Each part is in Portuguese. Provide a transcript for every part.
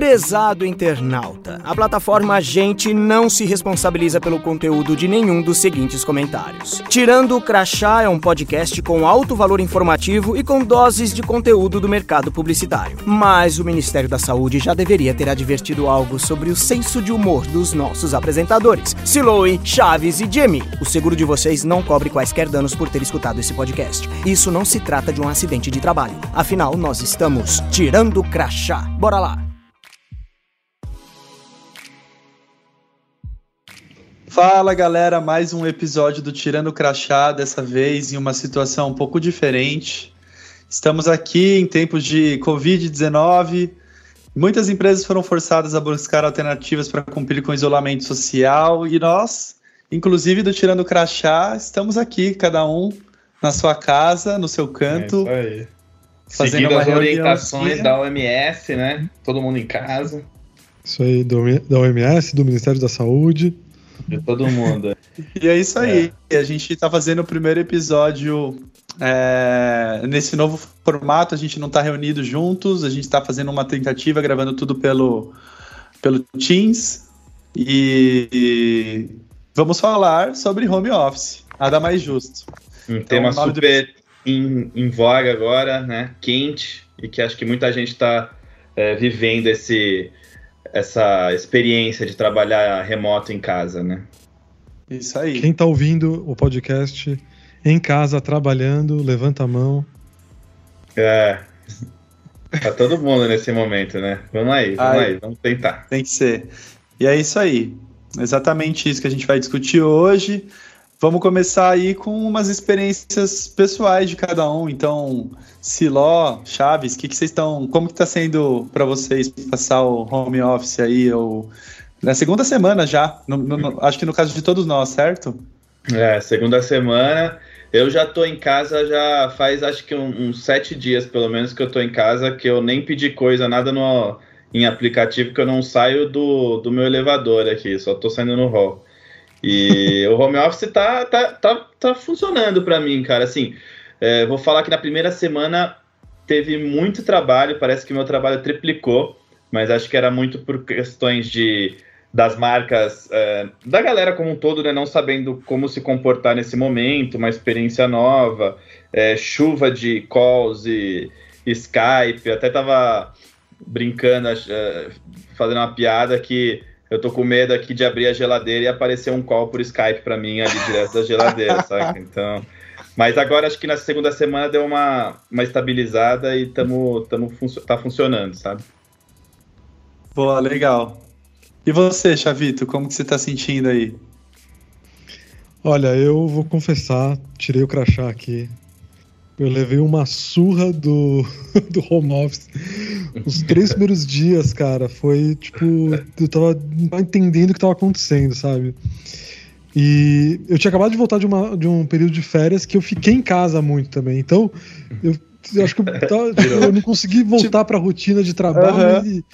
Prezado internauta, a plataforma Agente não se responsabiliza pelo conteúdo de nenhum dos seguintes comentários. Tirando o Crachá é um podcast com alto valor informativo e com doses de conteúdo do mercado publicitário. Mas o Ministério da Saúde já deveria ter advertido algo sobre o senso de humor dos nossos apresentadores, Siloe, Chaves e Jimmy. O seguro de vocês não cobre quaisquer danos por ter escutado esse podcast. Isso não se trata de um acidente de trabalho. Afinal, nós estamos tirando o crachá. Bora lá! Fala galera, mais um episódio do Tirando Crachá, dessa vez em uma situação um pouco diferente. Estamos aqui em tempos de Covid-19. Muitas empresas foram forçadas a buscar alternativas para cumprir com o isolamento social e nós, inclusive do Tirando Crachá, estamos aqui, cada um na sua casa, no seu canto. É isso aí. Seguindo as orientações da OMS, né? Todo mundo em casa. Isso aí, do, da OMS, do Ministério da Saúde. De todo mundo. e é isso aí. É. A gente está fazendo o primeiro episódio é, nesse novo formato. A gente não está reunido juntos. A gente está fazendo uma tentativa, gravando tudo pelo, pelo Teams. E, e vamos falar sobre home office. Nada mais justo. Um então, tema super do... em, em voga agora, né? Quente. E que acho que muita gente está é, vivendo esse essa experiência de trabalhar remoto em casa, né? Isso aí. Quem está ouvindo o podcast em casa, trabalhando, levanta a mão. É. Tá todo mundo nesse momento, né? Vamos aí, vamos aí, aí, vamos tentar. Tem que ser. E é isso aí. Exatamente isso que a gente vai discutir hoje. Vamos começar aí com umas experiências pessoais de cada um. Então, Siló, Chaves, que que vocês estão, como que tá sendo para vocês passar o home office aí ou na segunda semana já? No, no, acho que no caso de todos nós, certo? É, segunda semana. Eu já tô em casa já faz acho que um, uns sete dias pelo menos que eu tô em casa que eu nem pedi coisa nada no em aplicativo que eu não saio do, do meu elevador aqui, só tô saindo no hall. E o home office tá, tá, tá, tá funcionando para mim, cara. Assim, é, vou falar que na primeira semana teve muito trabalho, parece que meu trabalho triplicou, mas acho que era muito por questões de das marcas, é, da galera como um todo, né, não sabendo como se comportar nesse momento, uma experiência nova, é, chuva de calls e Skype, até tava brincando, é, fazendo uma piada que eu tô com medo aqui de abrir a geladeira e aparecer um call por Skype para mim ali direto da geladeira, sabe? Então, mas agora acho que na segunda semana deu uma, uma estabilizada e tamo, tamo tá funcionando, sabe? Boa, legal. E você, Chavito, como que você tá sentindo aí? Olha, eu vou confessar, tirei o crachá aqui. Eu levei uma surra do, do home office. Os três primeiros dias, cara, foi tipo. Eu tava não entendendo o que tava acontecendo, sabe? E eu tinha acabado de voltar de, uma, de um período de férias que eu fiquei em casa muito também. Então, eu, acho que eu, eu, não consegui voltar tipo, pra rotina de trabalho. E,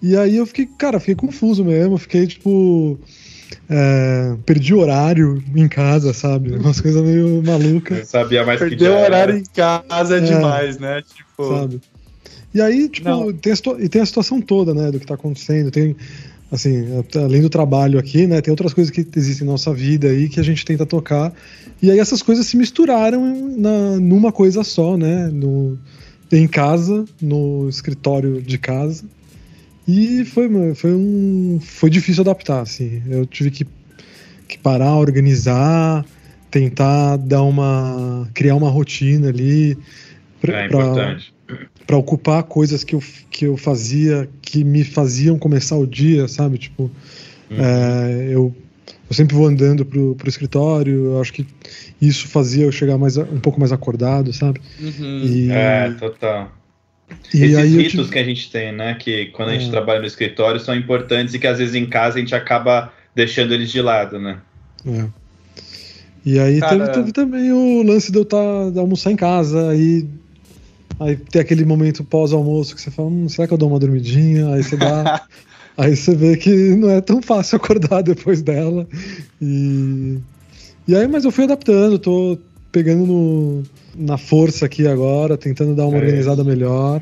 e aí eu fiquei, cara, fiquei confuso mesmo. Fiquei, tipo é, perdi horário em casa, sabe? Umas coisas meio malucas. Eu sabia mais Perder que Perder horário em casa é, é, demais, né? Tipo... Sabe? E aí, tipo, tem a, e tem a situação toda, né, do que tá acontecendo. Tem, assim, além do trabalho aqui, né, tem outras coisas que existem na nossa vida aí que a gente tenta tocar. E aí essas coisas se misturaram na, numa coisa só, né, no, em casa, no escritório de casa. E foi, foi, um, foi difícil adaptar, assim. Eu tive que, que parar, organizar, tentar dar uma. criar uma rotina ali. Pra, é importante. Para ocupar coisas que eu, que eu fazia que me faziam começar o dia, sabe? Tipo, uhum. é, eu, eu sempre vou andando pro, pro escritório, eu acho que isso fazia eu chegar mais, um pouco mais acordado, sabe? Uhum. E, é, total. E Esses aí ritos que a gente tem, né? Que quando a gente é. trabalha no escritório são importantes e que às vezes em casa a gente acaba deixando eles de lado, né? É. E aí teve, teve, também o lance de eu estar tá, almoçar em casa, aí, aí tem aquele momento pós-almoço que você fala, hum, será que eu dou uma dormidinha? Aí você dá. aí você vê que não é tão fácil acordar depois dela. E, e aí, mas eu fui adaptando, tô pegando no na força aqui agora, tentando dar uma é organizada melhor.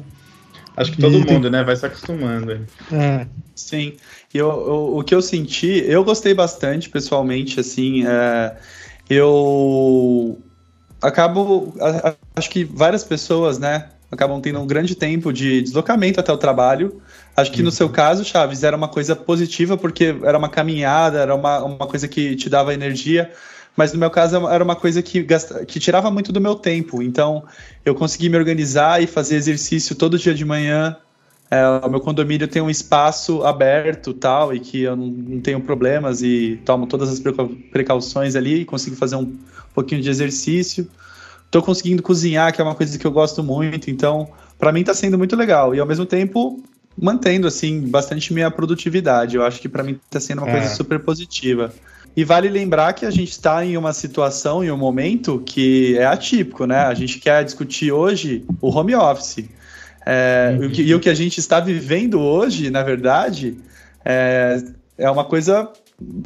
Acho que todo e mundo, tem... né, vai se acostumando. É. Sim. E eu, eu, o que eu senti, eu gostei bastante, pessoalmente, assim, é, eu acabo, acho que várias pessoas, né, acabam tendo um grande tempo de deslocamento até o trabalho. Acho que no seu uhum. caso, Chaves, era uma coisa positiva, porque era uma caminhada, era uma, uma coisa que te dava energia mas no meu caso era uma coisa que, gasta, que tirava muito do meu tempo. Então eu consegui me organizar e fazer exercício todo dia de manhã. É, o meu condomínio tem um espaço aberto tal, e que eu não, não tenho problemas e tomo todas as precauções ali e consigo fazer um pouquinho de exercício. Estou conseguindo cozinhar, que é uma coisa que eu gosto muito, então para mim está sendo muito legal. E ao mesmo tempo mantendo assim bastante minha produtividade. Eu acho que para mim está sendo uma é. coisa super positiva. E vale lembrar que a gente está em uma situação, em um momento que é atípico, né? A gente quer discutir hoje o home office. É, uhum. E o que a gente está vivendo hoje, na verdade, é, é uma coisa.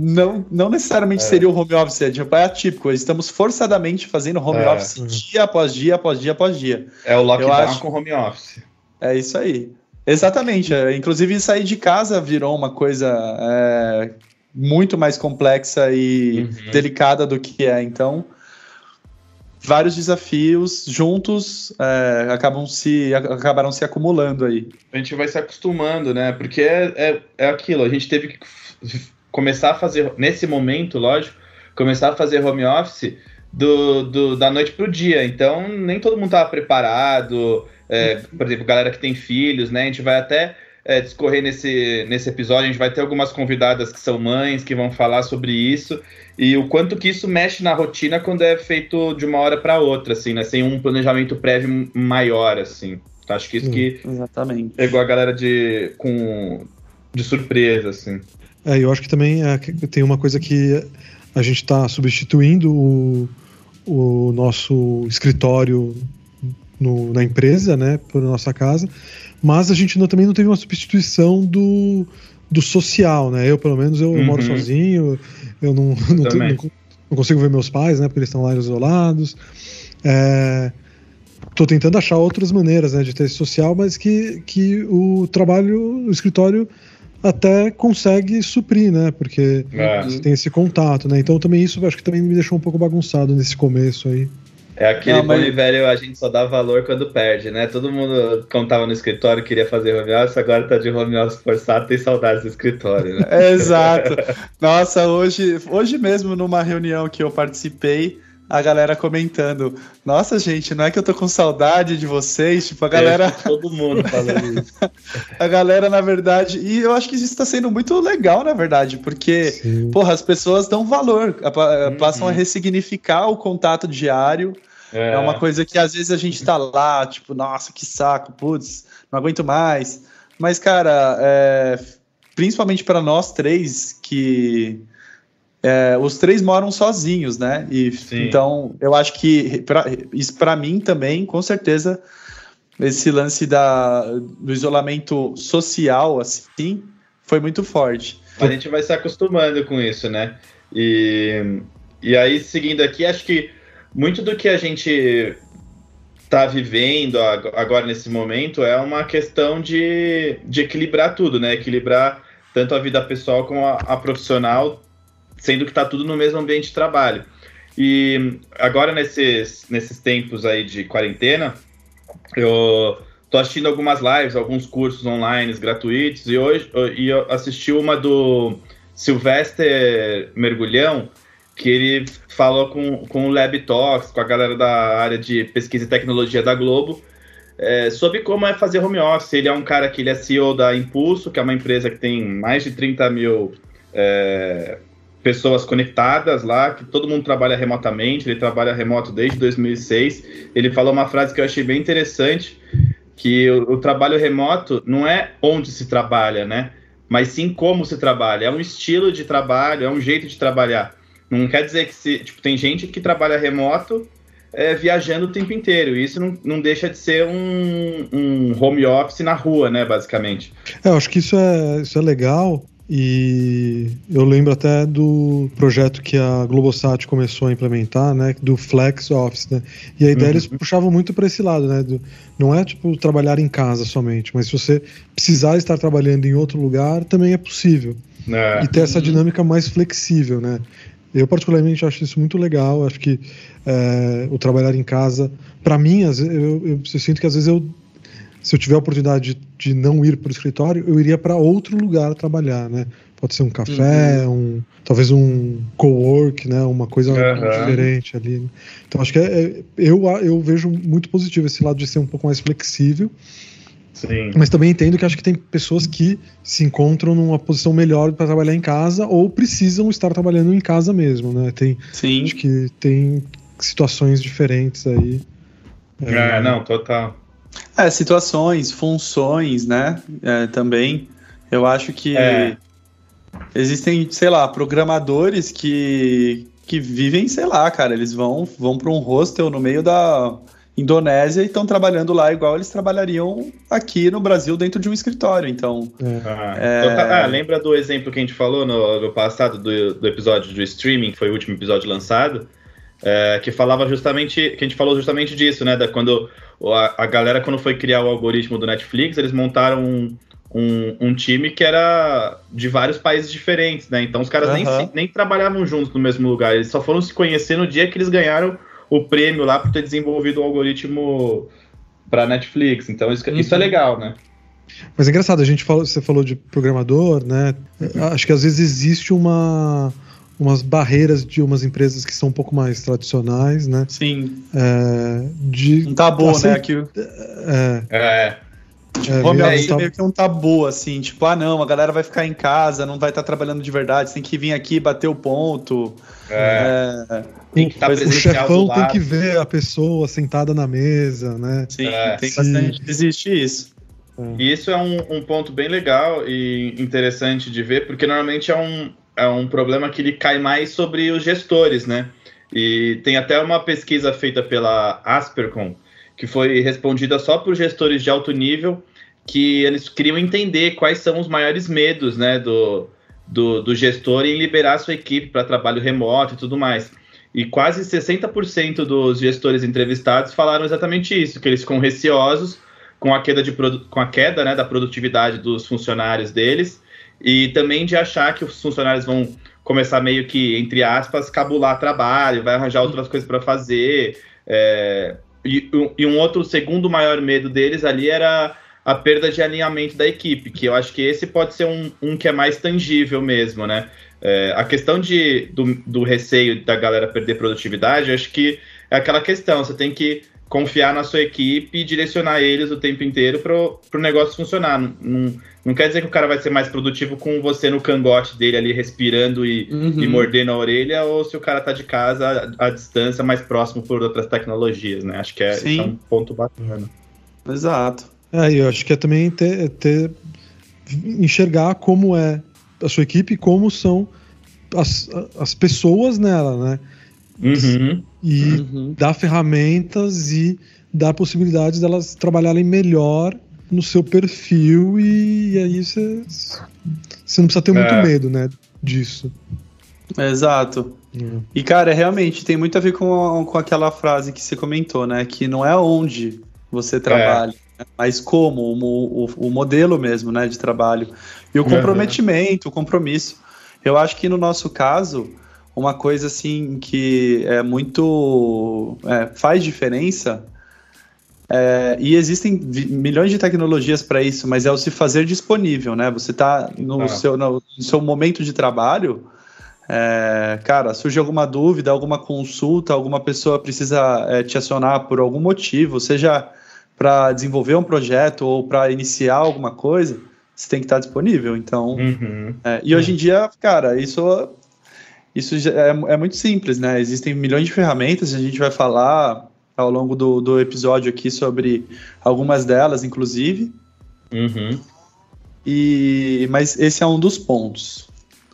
Não, não necessariamente é. seria o home office, é, tipo, é atípico. Estamos forçadamente fazendo home é. office dia após dia, após dia, após dia. É o lockdown acho... com home office. É isso aí. Exatamente. É, inclusive, sair de casa virou uma coisa é, muito mais complexa e uhum. delicada do que é. Então, vários desafios juntos é, acabam se, acabaram se acumulando aí. A gente vai se acostumando, né? Porque é, é, é aquilo, a gente teve que começar a fazer, nesse momento, lógico, começar a fazer home office do, do da noite para o dia. Então, nem todo mundo estava preparado. É, por exemplo, galera que tem filhos, né? A gente vai até é, discorrer nesse, nesse episódio. A gente vai ter algumas convidadas que são mães, que vão falar sobre isso e o quanto que isso mexe na rotina quando é feito de uma hora para outra, assim, né? Sem um planejamento prévio maior, assim. Então, acho que isso que exatamente. pegou a galera de, com, de surpresa, assim. É, eu acho que também é, tem uma coisa que a gente está substituindo o, o nosso escritório no, na empresa, né, por nossa casa, mas a gente não, também não teve uma substituição do, do social, né? Eu, pelo menos, eu uhum. moro sozinho, eu não, não, não, não, consigo ver meus pais, né? Porque eles estão lá isolados. É, tô tentando achar outras maneiras né, de ter esse social, mas que, que o trabalho, o escritório até consegue suprir, né? Porque é. você tem esse contato, né? Então também isso acho que também me deixou um pouco bagunçado nesse começo aí. É aquele não, mas... bom velho, a gente só dá valor quando perde, né? Todo mundo, quando tava no escritório, queria fazer home office, agora tá de home office forçado, tem saudades do escritório, né? É, exato. Nossa, hoje, hoje mesmo, numa reunião que eu participei, a galera comentando: Nossa, gente, não é que eu tô com saudade de vocês? Tipo, a galera. É, todo mundo falando isso. a galera, na verdade. E eu acho que isso tá sendo muito legal, na verdade, porque, Sim. porra, as pessoas dão valor, passam uhum. a ressignificar o contato diário. É. é. uma coisa que às vezes a gente tá lá, tipo, nossa, que saco, putz, não aguento mais. Mas, cara, é, principalmente para nós três, que é, os três moram sozinhos, né? E então eu acho que pra, isso para mim também, com certeza, esse lance da, do isolamento social, assim, foi muito forte. A gente vai se acostumando com isso, né? E, e aí, seguindo aqui, acho que muito do que a gente está vivendo agora nesse momento é uma questão de, de equilibrar tudo, né? Equilibrar tanto a vida pessoal como a, a profissional, sendo que está tudo no mesmo ambiente de trabalho. E agora nesses, nesses tempos aí de quarentena, eu tô assistindo algumas lives, alguns cursos online gratuitos e hoje e eu assisti uma do Sylvester Mergulhão, que ele falou com, com o Lab Talks, com a galera da área de pesquisa e tecnologia da Globo, é, sobre como é fazer home office. Ele é um cara que ele é CEO da Impulso, que é uma empresa que tem mais de 30 mil é, pessoas conectadas lá, que todo mundo trabalha remotamente, ele trabalha remoto desde 2006. Ele falou uma frase que eu achei bem interessante, que o, o trabalho remoto não é onde se trabalha, né? Mas sim como se trabalha. É um estilo de trabalho, é um jeito de trabalhar. Não quer dizer que se, tipo, tem gente que trabalha remoto é, viajando o tempo inteiro. E isso não, não deixa de ser um, um home office na rua, né, basicamente. É, eu acho que isso é, isso é legal, E eu lembro até do projeto que a Globosat começou a implementar, né, do Flex Office, né? E a ideia uhum. eles puxavam muito para esse lado, né? Do, não é tipo trabalhar em casa somente, mas se você precisar estar trabalhando em outro lugar, também é possível. É. E ter essa dinâmica mais flexível, né? Eu particularmente acho isso muito legal. Acho que é, o trabalhar em casa, para mim, eu, eu, eu, sinto que às vezes eu se eu tiver a oportunidade de, de não ir para o escritório, eu iria para outro lugar trabalhar, né? Pode ser um café, uhum. um, talvez um co-work, né? Uma coisa uhum. diferente ali. Né? Então acho que é, é, eu, eu vejo muito positivo esse lado de ser um pouco mais flexível. Sim. Mas também entendo que acho que tem pessoas que se encontram numa posição melhor para trabalhar em casa ou precisam estar trabalhando em casa mesmo, né? Tem, Sim. Acho que tem situações diferentes aí. É, é não, total. É, situações, funções, né? É, também. Eu acho que é. existem, sei lá, programadores que, que vivem, sei lá, cara, eles vão, vão para um hostel no meio da Indonésia e estão trabalhando lá igual eles trabalhariam aqui no Brasil dentro de um escritório. Então. É. Ah, é... ah, lembra do exemplo que a gente falou no, no passado do, do episódio do streaming, que foi o último episódio lançado? É, que falava justamente, que a gente falou justamente disso, né? Da, quando a, a, galera, quando foi criar o algoritmo do Netflix, eles montaram um, um, um time que era de vários países diferentes, né? Então os caras uhum. nem, nem trabalhavam juntos no mesmo lugar, eles só foram se conhecer no dia que eles ganharam o prêmio lá por ter desenvolvido o algoritmo para Netflix. Então isso, isso é uhum. legal, né? Mas é engraçado, a gente falou, você falou de programador, né? Acho que às vezes existe uma umas barreiras de umas empresas que são um pouco mais tradicionais, né? Sim. É, de, um tabu, assim, né? Aqui, é. é. Tipo, home é, office é meio que um tabu, assim, tipo, ah não, a galera vai ficar em casa, não vai estar tá trabalhando de verdade, tem que vir aqui bater o ponto. É. é tem que tá o chefão tem que ver a pessoa sentada na mesa, né? Sim, é. tem bastante. Existe isso. E isso é um, um ponto bem legal e interessante de ver, porque normalmente é um, é um problema que ele cai mais sobre os gestores, né? E tem até uma pesquisa feita pela Aspercom, que foi respondida só por gestores de alto nível, que eles queriam entender quais são os maiores medos, né, do, do, do gestor em liberar sua equipe para trabalho remoto e tudo mais. E quase 60% dos gestores entrevistados falaram exatamente isso, que eles ficam receosos com a queda, de, com a queda né, da produtividade dos funcionários deles e também de achar que os funcionários vão começar meio que, entre aspas, cabular trabalho, vai arranjar outras coisas para fazer. É, e, e, um outro segundo maior medo deles ali era a perda de alinhamento da equipe, que eu acho que esse pode ser um, um que é mais tangível mesmo, né? É, a questão de, do, do receio da galera perder produtividade, acho que é aquela questão, você tem que confiar na sua equipe e direcionar eles o tempo inteiro para o negócio funcionar. Não, não, não, quer dizer que o cara vai ser mais produtivo com você no cangote dele ali respirando e, uhum. e mordendo a orelha, ou se o cara tá de casa à, à, distância, mais próximo por outras tecnologias, né? Acho que é, é um ponto bacana. Exato. É, eu acho que é também ter, ter enxergar como é a sua equipe, como são as, as pessoas nela, né? Uhum. E uhum. dar ferramentas e dar possibilidades delas trabalharem melhor no seu perfil e, e aí você, você não precisa ter muito é. medo, né, disso. Exato. É. E, cara, realmente tem muito a ver com, com aquela frase que você comentou, né? Que não é onde você trabalha, é. mas como, o, o, o, modelo mesmo, né, de trabalho. E o comprometimento, uhum. o compromisso. Eu acho que no nosso caso, uma coisa assim que é muito é, faz diferença é, e existem milhões de tecnologias para isso, mas é o se fazer disponível, né? Você está no, ah. seu, no, no, seu momento de trabalho, é, cara, surge alguma dúvida, alguma consulta, alguma pessoa precisa é, te acionar por algum motivo, seja para desenvolver um projeto ou para iniciar alguma coisa, você tem que estar disponível. Então, uhum. É, e hoje em dia, cara, isso isso é, é, muito simples, né? Existem milhões de ferramentas, a gente vai falar ao longo do, do episódio aqui sobre algumas delas, inclusive. Uhum. E, mas esse é um dos pontos,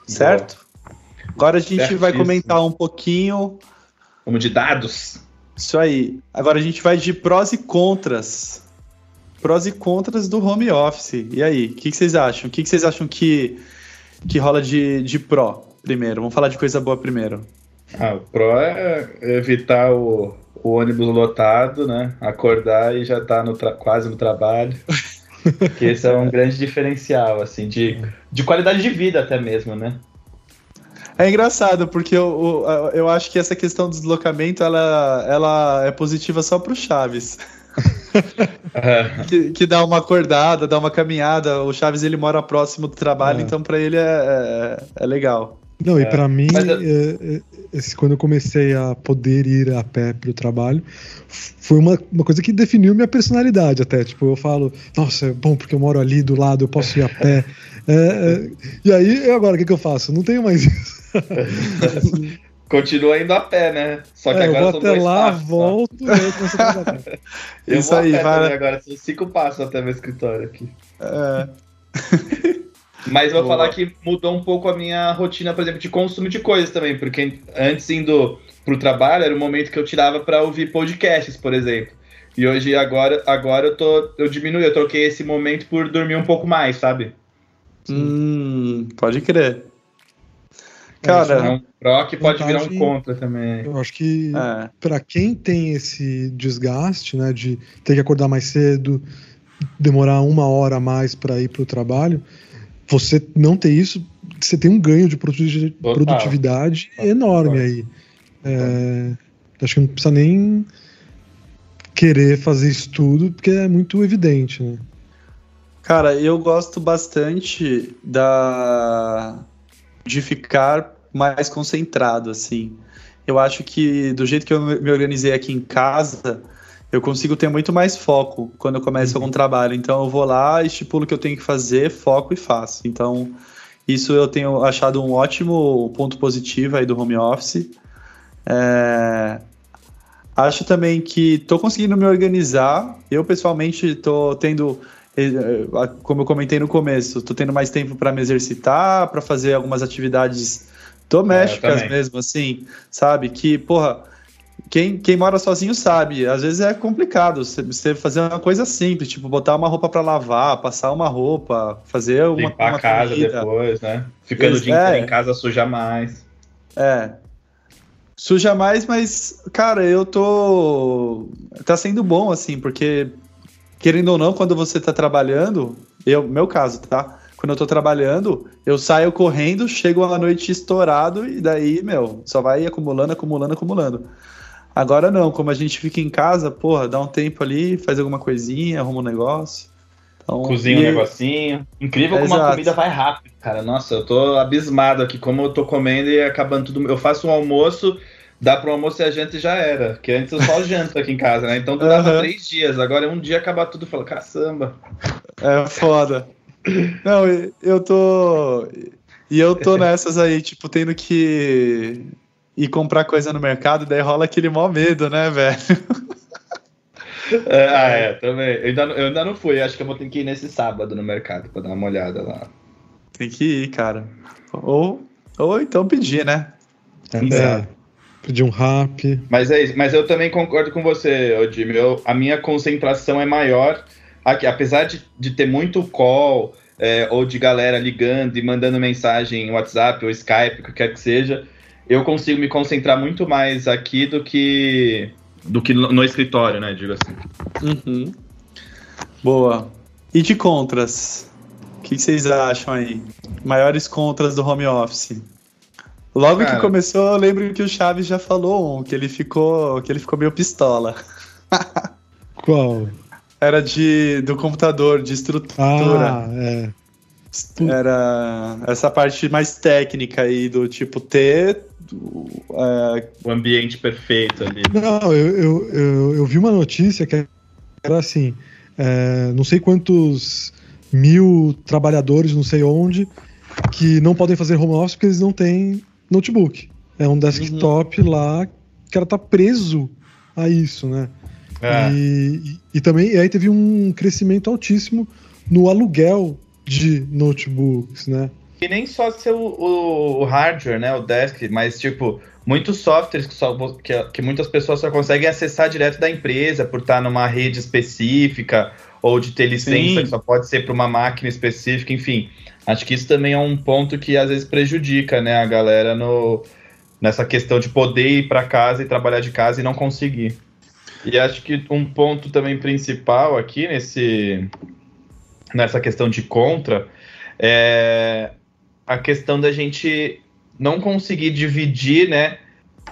certo? Boa. Agora a gente vai comentar um pouquinho. Como de dados. Isso aí. Agora a gente vai de prós e contras. Prós e contras do home office. E aí, o que, que, vocês acham? O que, que vocês acham que que rola de, de pró primeiro? Vamos falar de coisa boa primeiro. Ah, o pró é evitar o, o ônibus lotado, né? Acordar e já tá no quase no trabalho. que esse é um grande diferencial, assim, de, de qualidade de vida até mesmo, né? É engraçado, porque eu, eu, eu acho que essa questão do deslocamento ela, ela é positiva só pro Chaves. Que, que, dá uma acordada, dá uma caminhada. O Chaves ele mora próximo do trabalho, é. então para ele é, é, é, legal. Não, e para mim, é, esse, quando eu comecei a poder ir a pé pro trabalho, foi uma, uma coisa que definiu minha personalidade até. Tipo, eu falo, nossa, é bom porque eu moro ali do lado, eu posso ir a pé. e aí, agora, o que, que eu faço? Não tenho mais isso. Continua indo a pé, né? Só que é, agora eu vou até lá, passos, volto e Eu Isso vou aí, a pé vai... agora, são cinco passos até meu escritório aqui. É. Mas vou Boa. falar que mudou um pouco a minha rotina, por exemplo, de consumo de coisas também, porque antes indo pro trabalho era o momento que eu tirava para ouvir podcasts, por exemplo. E hoje agora, agora eu tô eu diminui, eu troquei esse momento por dormir um pouco mais, sabe? Hum, pode crer. Cara, é um pró que pode virar um contra também. Eu acho que é. para quem tem esse desgaste, né, de ter que acordar mais cedo, demorar uma hora a mais para ir para o trabalho, você não ter isso, você tem um ganho de produtividade Total. enorme Total. aí. É, acho que não precisa nem querer fazer isso tudo, porque é muito evidente, né? Cara, eu gosto bastante da de ficar mais concentrado, assim. Eu acho que do jeito que eu me organizei aqui em casa, eu consigo ter muito mais foco quando eu começo uhum. algum trabalho. Então eu vou lá, estipulo o que eu tenho que fazer, foco e faço. Então isso eu tenho achado um ótimo ponto positivo aí do home office. É... Acho também que estou conseguindo me organizar. Eu pessoalmente estou tendo eh, como eu comentei no começo, estou tendo mais tempo para me exercitar, para fazer algumas atividades domésticas é, mesmo, assim, sabe? Que, porra, quem, quem mora sozinho sabe, às vezes é complicado você fazer uma coisa simples, tipo botar uma roupa para lavar, passar uma roupa, fazer uma, Limpar uma a casa comida. depois, né? Ficando o dia inteiro é. em casa suja mais. É. Suja mais, mas, cara, eu tô. Tá sendo bom, assim, porque, querendo ou não, quando você tá trabalhando, eu, meu caso, tá? quando eu tô trabalhando, eu saio correndo, chego à noite estourado e daí, meu, só vai acumulando, acumulando, acumulando. Agora não, como a gente fica em casa, porra, dá um tempo ali, faz alguma coisinha, arruma um negócio. Então, Cozinha um negocinho. Incrível como a comida vai rápido, cara. Nossa, eu tô abismado aqui como eu tô comendo e acabando tudo. Eu faço um almoço, dá pro almoço e a janta e já era. Que antes eu só janto aqui em casa, né? Então durava uhum. três dias. Agora é um dia acabar tudo e falo, caçamba. É foda. Não, eu tô. E eu tô nessas aí, tipo, tendo que ir comprar coisa no mercado, daí rola aquele mó medo, né, velho? É, ah, é, também. Eu ainda, eu ainda não fui, acho que eu vou ter que ir nesse sábado no mercado pra dar uma olhada lá. Tem que ir, cara. Ou, ou então pedir, né? É, pedir um rap. Mas é isso, mas eu também concordo com você, Jimmy. Eu, a minha concentração é maior aqui, apesar de, de ter muito call é, ou de galera ligando e mandando mensagem em WhatsApp ou Skype, o que quer que seja, eu consigo me concentrar muito mais aqui do que do que no escritório, né? Digo assim. Uhum. Boa. E de contras? O que vocês acham aí? Maiores contras do home office? Logo Cara, que começou, eu lembro que o Chaves já falou um, que ele ficou, que ele ficou meio pistola. Qual? Era de do computador, de estrutura. Ah, é. Era essa parte mais técnica aí do tipo ter é... o ambiente perfeito ali. Não, eu, eu, eu, eu vi uma notícia que era assim, é, não sei quantos mil trabalhadores, não sei onde, que não podem fazer home office porque eles não têm notebook. É um desktop uhum. lá que ela tá preso a isso, né? É. E, e, também e aí teve um crescimento altíssimo no aluguel de notebooks, né? E nem só ser o, o, hardware, né? O desk, mas tipo, muitos softwares que, só, que, que, muitas pessoas só conseguem acessar direto da empresa por estar numa rede específica ou de ter licença Sim. que só pode ser para uma máquina específica, enfim. Acho que isso também é um ponto que às vezes prejudica, né, a galera no, nessa questão de poder ir para casa e trabalhar de casa e não conseguir. E acho que um ponto também principal aqui nesse nessa questão de contra é a questão da gente não conseguir dividir, né,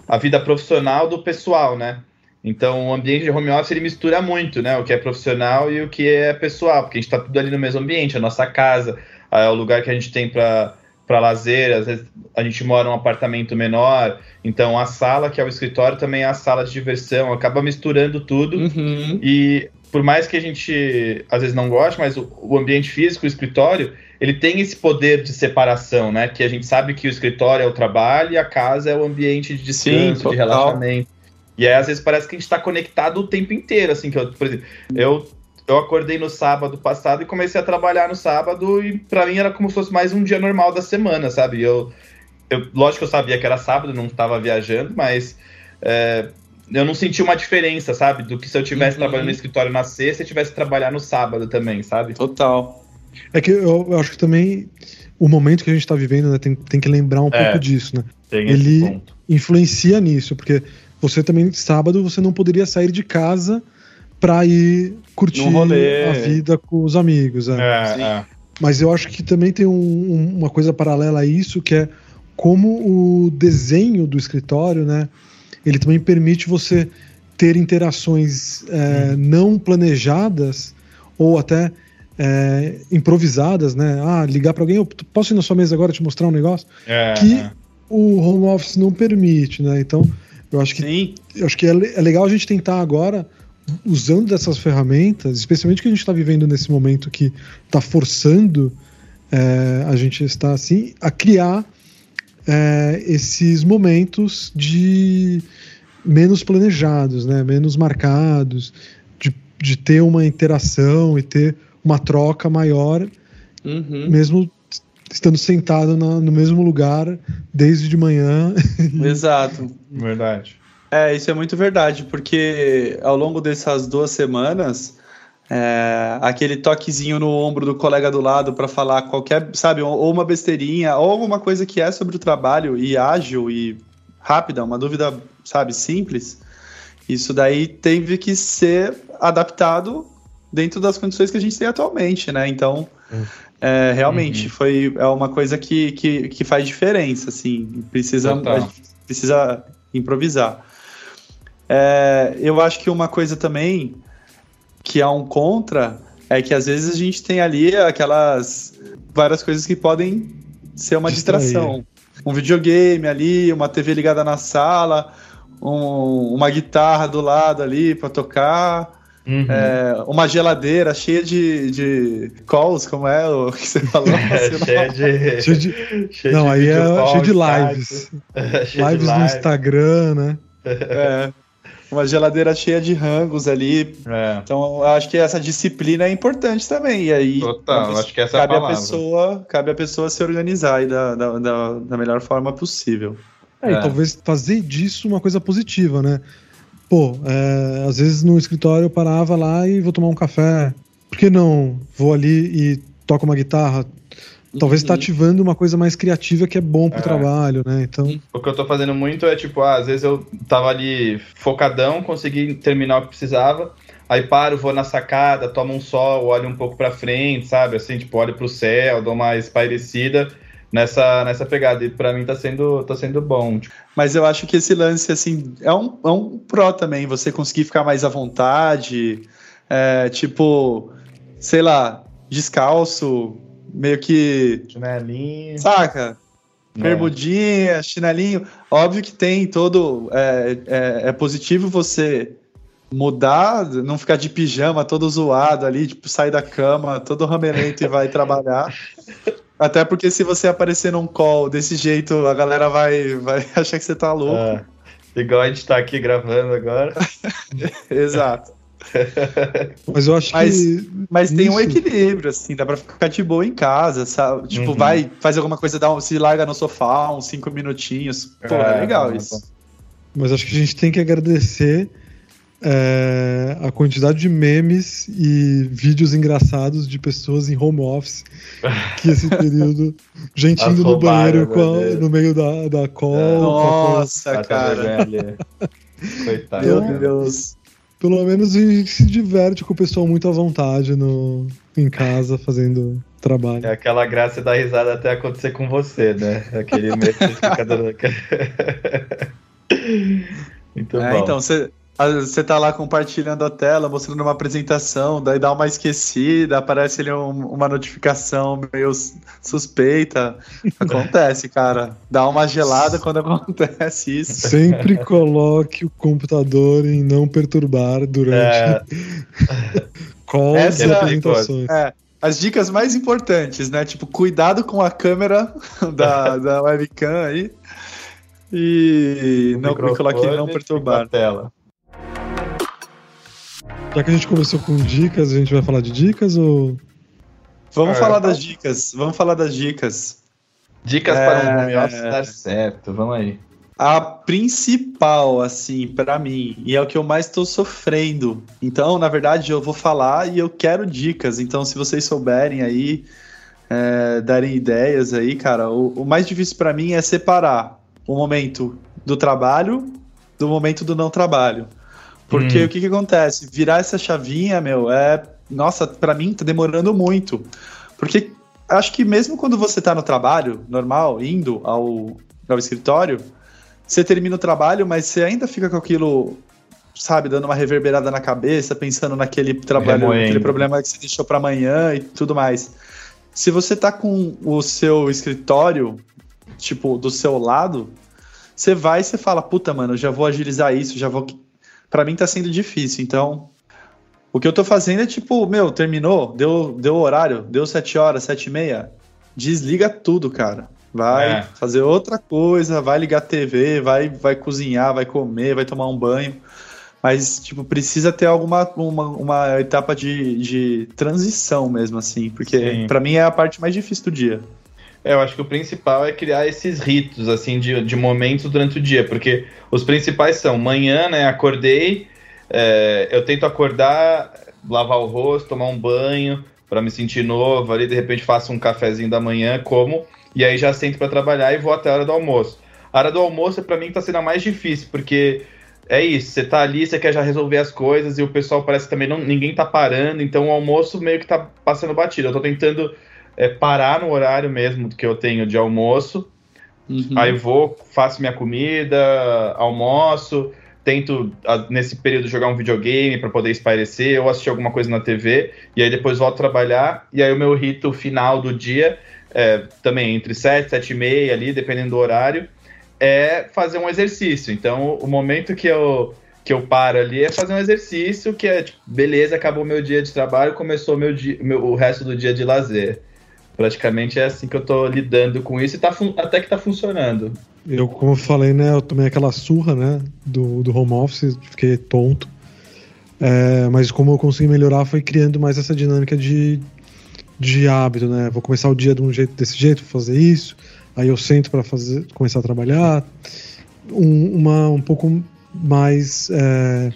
a vida profissional do pessoal, né? Então, o ambiente de home office ele mistura muito, né? O que é profissional e o que é pessoal, porque a gente está tudo ali no mesmo ambiente, a nossa casa, é o lugar que a gente tem para para lazer, às vezes a gente mora num apartamento menor, então a sala, que é o escritório, também é a sala de diversão, acaba misturando tudo. Uhum. E por mais que a gente às vezes não goste, mas o, o, ambiente físico, o escritório, ele tem esse poder de separação, né? Que a gente sabe que o escritório é o trabalho e a casa é o ambiente de descanso, Sim, de relaxamento. E aí, às vezes, parece que a gente está conectado o tempo inteiro, assim, que eu, por exemplo, eu eu acordei no sábado passado e comecei a trabalhar no sábado e para mim era como se fosse mais um dia normal da semana, sabe? Eu, eu lógico que eu sabia que era sábado, não estava viajando, mas é, eu não senti uma diferença, sabe? Do que se eu tivesse uhum. trabalhando no escritório na sexta e tivesse trabalhar no sábado também, sabe? Total. É que eu, eu acho que também o momento que a gente está vivendo né, tem, tem que lembrar um é, pouco disso, né? Ele influencia nisso, porque você também, sábado, você não poderia sair de casa para ir curtir a vida com os amigos. É. É, é. Mas eu acho que também tem um, uma coisa paralela a isso, que é como o desenho do escritório, né? Ele também permite você ter interações é, não planejadas ou até é, improvisadas, né? Ah, ligar para alguém, eu posso ir na sua mesa agora te mostrar um negócio é, que é. o home office não permite, né? Então, eu acho que Sim. eu acho que é, é legal a gente tentar agora usando dessas ferramentas, especialmente que a gente está vivendo nesse momento que está forçando é, a gente está assim a criar é, esses momentos de menos planejados, né, menos marcados, de, de ter uma interação e ter uma troca maior, uhum. mesmo estando sentado na, no mesmo lugar desde de manhã. Exato. Verdade. É, isso é muito verdade, porque ao longo dessas duas semanas, é, aquele toquezinho no ombro do colega do lado para falar qualquer, sabe, ou uma besteirinha, ou alguma coisa que é sobre o trabalho e ágil e rápida, uma dúvida, sabe, simples, isso daí teve que ser adaptado dentro das condições que a gente tem atualmente, né? Então, é, realmente, uhum. foi é uma coisa que, que, que faz diferença, assim, precisa, precisa improvisar. É, eu acho que uma coisa também que há um contra é que às vezes a gente tem ali aquelas várias coisas que podem ser uma distração. Um videogame ali, uma TV ligada na sala, um, uma guitarra do lado ali para tocar. Uhum. É, uma geladeira cheia de, de calls, como é o que você falou? É, cheia de, cheia de, cheia Não, de aí é cheio de lives. lives no Instagram, né? É uma geladeira cheia de rangos ali. É. Então, eu acho que essa disciplina é importante também. E aí, Total, acho que essa cabe é a, a pessoa, cabe a pessoa se organizar da, da, da, da melhor forma possível. É, é. E talvez fazer disso uma coisa positiva, né? Pô, é, às vezes no escritório eu parava lá e vou tomar um café. Por que não? Vou ali e toco uma guitarra, talvez está uhum. ativando uma coisa mais criativa que é bom pro é. trabalho, né? Então. O que eu tô fazendo muito é tipo, ah, às vezes eu tava ali focadão, consegui terminar o que precisava. Aí paro, vou na sacada, tomo um sol, olho um pouco para frente, sabe? Assim, tipo, olho pro céu, dou uma espairecida nessa, nessa pegada. E para mim tá sendo, tá sendo bom. Mas eu acho que esse lance, assim, é um, é um pró também, você conseguir ficar mais à vontade, é, tipo, sei lá, descalço, meio que. Chinelinho. Saca? É. Bermudinha, chinelinho. Óbvio que tem todo. É, é, é, positivo você mudar, não ficar de pijama todo zoado ali, tipo, sair da cama todo ramelento e vai trabalhar. Até porque se você aparecer num call desse jeito, a galera vai, vai achar que você tá louco. É, igual a gente tá aqui gravando agora. Exato. Mas eu acho Mas- que. Mas tem um Isso. equilíbrio, assim, dá pra ficar de boa em casa, sabe? Tipo, Uhum. vai, faz alguma coisa, dá um, se larga no sofá uns cinco minutinhos. Pô, é, É, legal é isso. Mas acho que a gente tem que agradecer é, a quantidade de memes e vídeos engraçados de pessoas em home office que esse período, gente indo no banheiro com a- no meio da, da call. Nossa, cara. Coitado. Meu Deus. Pelo menos a gente se diverte com o pessoal muito à vontade no, em casa fazendo trabalho. É aquela graça da risada até acontecer com você, né? Aquele medo que fica dando. Muito É, bom. então, você você tá lá compartilhando a tela, mostrando uma apresentação, daí dá uma esquecida, aparece ali um- uma notificação meio suspeita. Acontece, cara. Dá uma gelada quando acontece isso. Sempre coloque o computador em não perturbar durante É, calls Essa e é a apresentações. É, as dicas mais importantes, né? Tipo, cuidado com a câmera da, da webcam aí. E não me coloque em não perturbar. na tela. Já que a gente começou com dicas, a gente vai falar de dicas ou. Vamos É. falar das dicas. Vamos falar das dicas. Dicas É. para um home office dar certo. Vamos aí. A principal, assim, pra mim, e é o que eu mais tô sofrendo. Então, na verdade, eu vou falar e eu quero dicas. Então, se vocês souberem aí, é, darem ideias aí, cara, o, o mais difícil pra mim é separar o momento do trabalho do momento do não trabalho. Porque Hum. o que que acontece? Virar essa chavinha, meu, é. Nossa, pra mim tá demorando muito. Porque acho que mesmo quando você tá no trabalho, normal, indo ao, ao escritório, você termina o trabalho, mas você ainda fica com aquilo, sabe, dando uma reverberada na cabeça, pensando naquele trabalho, Remoendo. naquele problema que você deixou pra amanhã e tudo mais. Se você tá com o seu escritório, tipo, do seu lado, você vai e você fala, puta, mano, já vou agilizar isso, já vou. Pra mim tá sendo difícil, então. O que eu tô fazendo é tipo, meu, terminou, deu, deu horário, deu sete horas, sete e meia, desliga tudo, cara. Vai É. fazer outra coisa, vai ligar a TV, vai, vai cozinhar, vai comer, vai tomar um banho. Mas, tipo, precisa ter alguma uma, uma etapa de, de transição mesmo, assim, porque pra mim é a parte mais difícil do dia. É, eu acho que o principal é criar esses ritos, assim, de, de momentos durante o dia, porque os principais são manhã, né? Acordei, é, eu tento acordar, lavar o rosto, tomar um banho, para me sentir novo, ali de repente faço um cafezinho da manhã, como, e aí já sento para trabalhar e vou até a hora do almoço. A hora do almoço, para mim, tá sendo a mais difícil, porque é isso, você tá ali, você quer já resolver as coisas e o pessoal parece que também não, ninguém tá parando, então o almoço meio que tá passando batido. Eu tô tentando é, parar no horário mesmo que eu tenho de almoço. Uhum. Aí vou, faço minha comida, almoço, tento nesse período jogar um videogame para poder espairecer ou assistir alguma coisa na TV, e aí depois volto a trabalhar, e aí o meu rito final do dia, é, também entre 7, 7 e meia ali, dependendo do horário, é fazer um exercício. Então o momento que eu que eu paro ali é fazer um exercício que é tipo, beleza, acabou meu dia de trabalho, começou meu dia, meu, o resto do dia de lazer. Praticamente é assim que eu tô lidando com isso e tá até que tá funcionando. Eu, como eu falei, né? Eu tomei aquela surra, né? Do, do home office, fiquei tonto. É, mas como eu consegui melhorar foi criando mais essa dinâmica de, de hábito, né? Vou começar o dia de um jeito, desse jeito, vou fazer isso. Aí eu sento para fazer, começar a trabalhar. Um, uma um pouco mais é,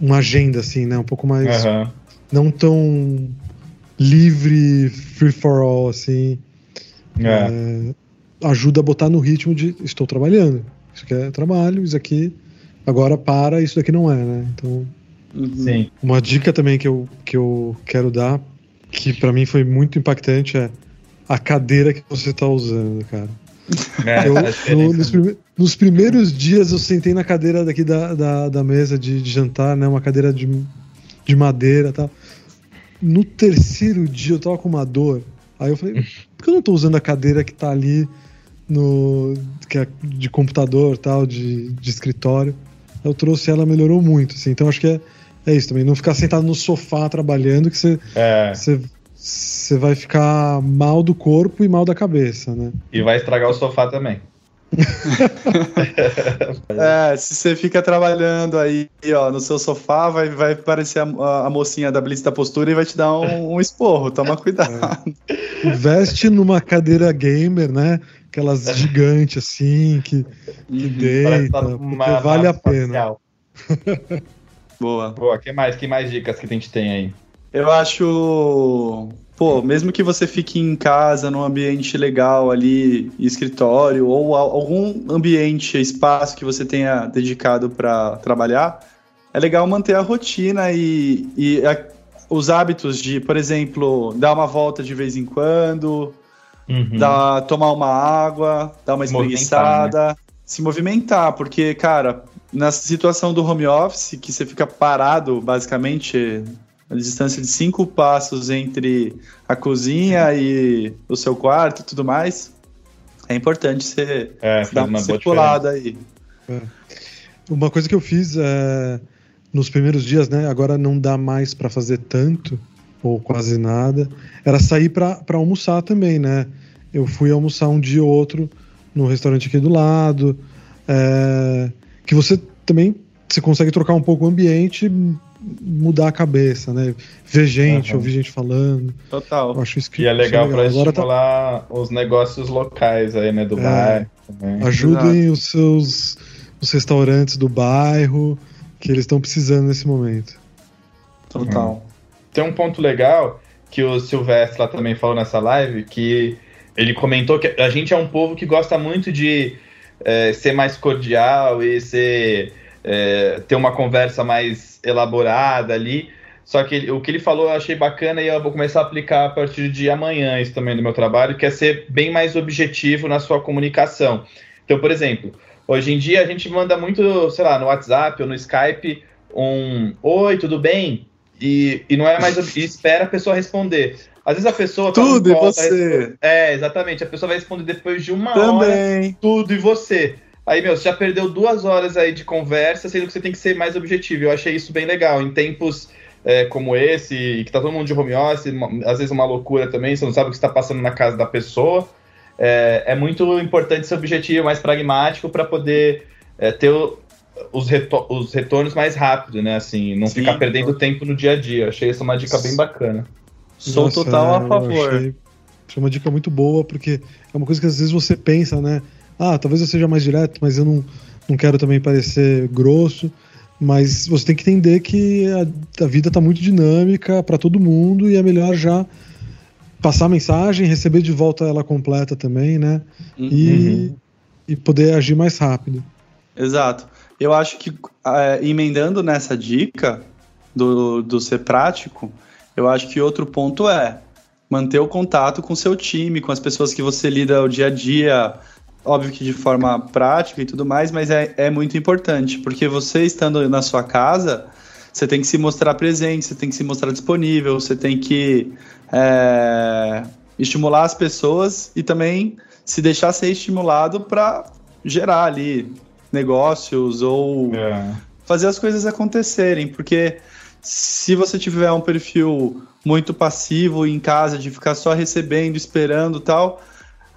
uma agenda assim, né? Um pouco mais Aham. não tão livre, free for all assim. É. É, ajuda a botar no ritmo de estou trabalhando. Isso aqui é trabalho, isso aqui agora para, isso daqui não é, né? Então. Sim. uma dica também que eu, que eu quero dar, que pra mim foi muito impactante, é a cadeira que você tá usando, cara. É, Eu, a no- nos, prime- nos primeiros dias eu sentei na cadeira daqui da, da, da mesa de, de jantar, né? Uma cadeira de, de madeira e tal. No terceiro dia eu tava com uma dor. Aí eu falei, por que eu não tô usando a cadeira que tá ali no. Que é de computador tal, de, de escritório? Eu trouxe ela, melhorou muito. Assim. Então acho que é, é isso também. Não ficar sentado no sofá trabalhando, que você, É, você, você vai ficar mal do corpo e mal da cabeça, né? e vai estragar o sofá também. é, se você fica trabalhando aí, ó, no seu sofá, vai, vai aparecer a, a mocinha da Blitz da postura e vai te dar um, um esporro. Toma cuidado. É. Veste numa cadeira gamer, né? Aquelas gigantes assim, que, que uhum. deita, uma, vale a pena. Boa. Boa, que mais? Que mais dicas que a gente tem aí? Eu acho pô, mesmo que você fique em casa, num ambiente legal ali, escritório, ou algum ambiente, espaço que você tenha dedicado para trabalhar, é legal manter a rotina e, e a, os hábitos de, por exemplo, dar uma volta de vez em quando, uhum. dar, tomar uma água, dar uma espreguiçada, né? se movimentar, porque, cara, na situação do home office, que você fica parado basicamente a distância de cinco passos entre a cozinha e o seu quarto e tudo mais, é importante você é, dar uma, uma circulada aí. É. Uma coisa que eu fiz é, nos primeiros dias, né? Agora não dá mais para fazer tanto ou quase nada. Era sair para almoçar também, né? Eu fui almoçar um dia ou outro no restaurante aqui do lado. É, que você também você consegue trocar um pouco o ambiente mudar a cabeça, né? Ver gente, uhum. ouvir gente falando. Total. Eu acho isso que, e é legal para tá estimular tá... os negócios locais aí, né? Do é, bairro. Também. Ajudem Exato. os seus os restaurantes do bairro que eles estão precisando nesse momento. Total. Uhum. Tem um ponto legal que o Silvestre lá também falou nessa live, que ele comentou que a gente é um povo que gosta muito de é, ser mais cordial e ser é, ter uma conversa mais elaborada ali. Só que ele, o que ele falou eu achei bacana e eu vou começar a aplicar a partir de amanhã isso também no meu trabalho, que é ser bem mais objetivo na sua comunicação. Então, por exemplo, hoje em dia a gente manda muito, sei lá, no WhatsApp ou no Skype um Oi, tudo bem? E, e não é mais. e espera a pessoa responder. Às vezes a pessoa. Tá tudo e você. É, exatamente. A pessoa vai responder depois de uma Também. hora. Tudo e você. Aí, meu, você já perdeu duas horas aí de conversa, sendo que você tem que ser mais objetivo. Eu achei isso bem legal. Em tempos é, como esse, que tá todo mundo de home office, às vezes uma loucura também, você não sabe o que está passando na casa da pessoa. É, é, muito importante ser objetivo, mais pragmático, para poder é, ter o, os, retor os, retornos mais rápido, né? Assim, não Sim, ficar perdendo tempo no dia a dia. Achei essa uma dica bem bacana. Sou Nossa, total a favor. Achei, achei uma dica muito boa, porque é uma coisa que às vezes você pensa, né? Ah, talvez eu seja mais direto, mas eu não, não quero também parecer grosso. Mas você tem que entender que a, a vida está muito dinâmica para todo mundo e é melhor já passar a mensagem, receber de volta ela completa também, né? Uhum. E, e poder agir mais rápido. Exato. Eu acho que é, emendando nessa dica do, do ser prático, eu acho que outro ponto é manter o contato com o seu time, com as pessoas que você lida o dia a dia, óbvio que de forma prática e tudo mais, mas é, é muito importante, porque você estando na sua casa, você tem que se mostrar presente, você tem que se mostrar disponível, você tem que é, estimular as pessoas e também se deixar ser estimulado para gerar ali negócios ou é. fazer as coisas acontecerem, porque se você tiver um perfil muito passivo em casa, de ficar só recebendo, esperando tal,